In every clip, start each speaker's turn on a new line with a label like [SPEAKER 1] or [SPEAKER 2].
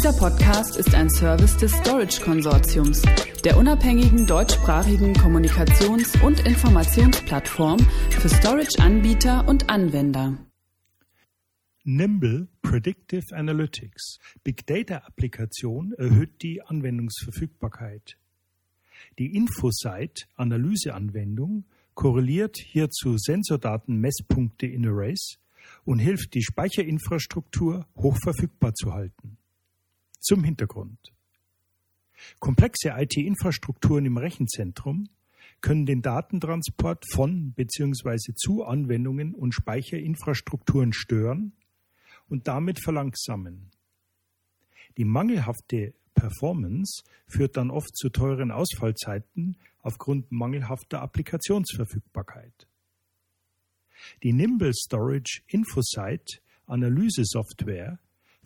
[SPEAKER 1] Dieser Podcast ist ein Service des Storage Konsortiums, der unabhängigen deutschsprachigen Kommunikations- und Informationsplattform für Storage-Anbieter und Anwender.
[SPEAKER 2] Nimble Predictive Analytics Big Data Applikation erhöht die Anwendungsverfügbarkeit. Die Infosite Analyseanwendung korreliert hierzu Sensordaten-Messpunkte in Arrays und hilft, die Speicherinfrastruktur hochverfügbar zu halten. Zum Hintergrund. Komplexe IT-Infrastrukturen im Rechenzentrum können den Datentransport von bzw. zu Anwendungen und Speicherinfrastrukturen stören und damit verlangsamen. Die mangelhafte Performance führt dann oft zu teuren Ausfallzeiten aufgrund mangelhafter Applikationsverfügbarkeit. Die Nimble Storage Infosite Analyse-Software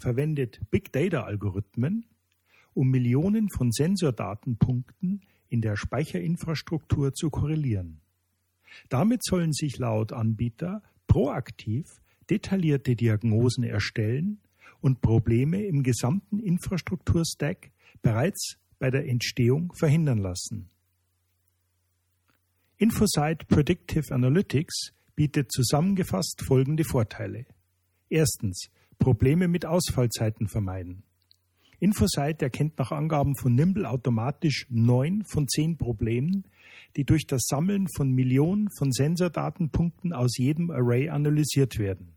[SPEAKER 2] verwendet Big Data-Algorithmen, um Millionen von Sensordatenpunkten in der Speicherinfrastruktur zu korrelieren. Damit sollen sich laut Anbieter proaktiv detaillierte Diagnosen erstellen und Probleme im gesamten Infrastrukturstack bereits bei der Entstehung verhindern lassen. Infosite Predictive Analytics bietet zusammengefasst folgende Vorteile. Erstens Probleme mit Ausfallzeiten vermeiden. Infosite erkennt nach Angaben von Nimble automatisch neun von zehn Problemen, die durch das Sammeln von Millionen von Sensordatenpunkten aus jedem Array analysiert werden.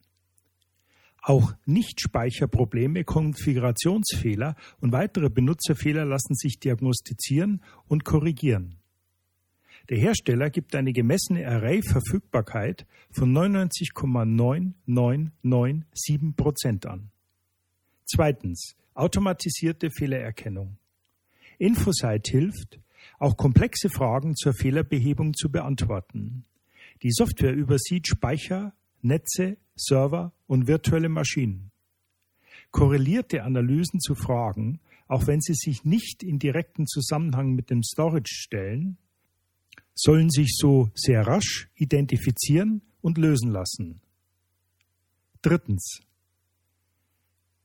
[SPEAKER 2] Auch Nichtspeicherprobleme, Konfigurationsfehler und weitere Benutzerfehler lassen sich diagnostizieren und korrigieren. Der Hersteller gibt eine gemessene Array-Verfügbarkeit von 99,9997 Prozent an. Zweitens. Automatisierte Fehlererkennung. Infosite hilft, auch komplexe Fragen zur Fehlerbehebung zu beantworten. Die Software übersieht Speicher, Netze, Server und virtuelle Maschinen. Korrelierte Analysen zu Fragen, auch wenn sie sich nicht in direkten Zusammenhang mit dem Storage stellen, sollen sich so sehr rasch identifizieren und lösen lassen. Drittens.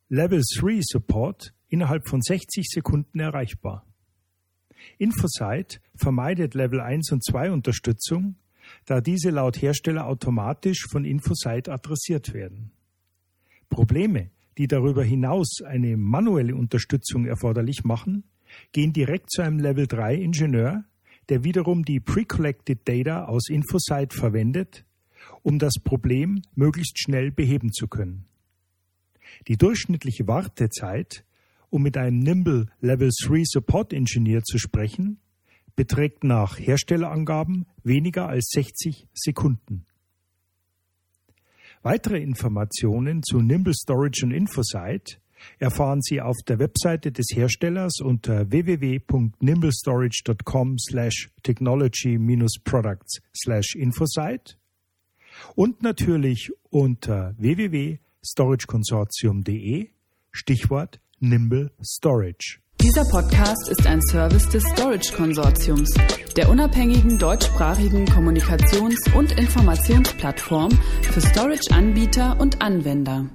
[SPEAKER 2] Level 3 Support innerhalb von 60 Sekunden erreichbar. Infosite vermeidet Level 1 und 2 Unterstützung, da diese laut Hersteller automatisch von Infosite adressiert werden. Probleme, die darüber hinaus eine manuelle Unterstützung erforderlich machen, gehen direkt zu einem Level 3 Ingenieur, der wiederum die Pre-Collected Data aus Infosite verwendet, um das Problem möglichst schnell beheben zu können. Die durchschnittliche Wartezeit, um mit einem Nimble Level 3 Support Engineer zu sprechen, beträgt nach Herstellerangaben weniger als 60 Sekunden. Weitere Informationen zu Nimble Storage und Infosite erfahren Sie auf der Webseite des Herstellers unter www.nimblestorage.com slash technology-products slash infosite und natürlich unter www.storageconsortium.de Stichwort Nimble Storage.
[SPEAKER 1] Dieser Podcast ist ein Service des Storage Konsortiums, der unabhängigen deutschsprachigen Kommunikations- und Informationsplattform für Storage-Anbieter und Anwender.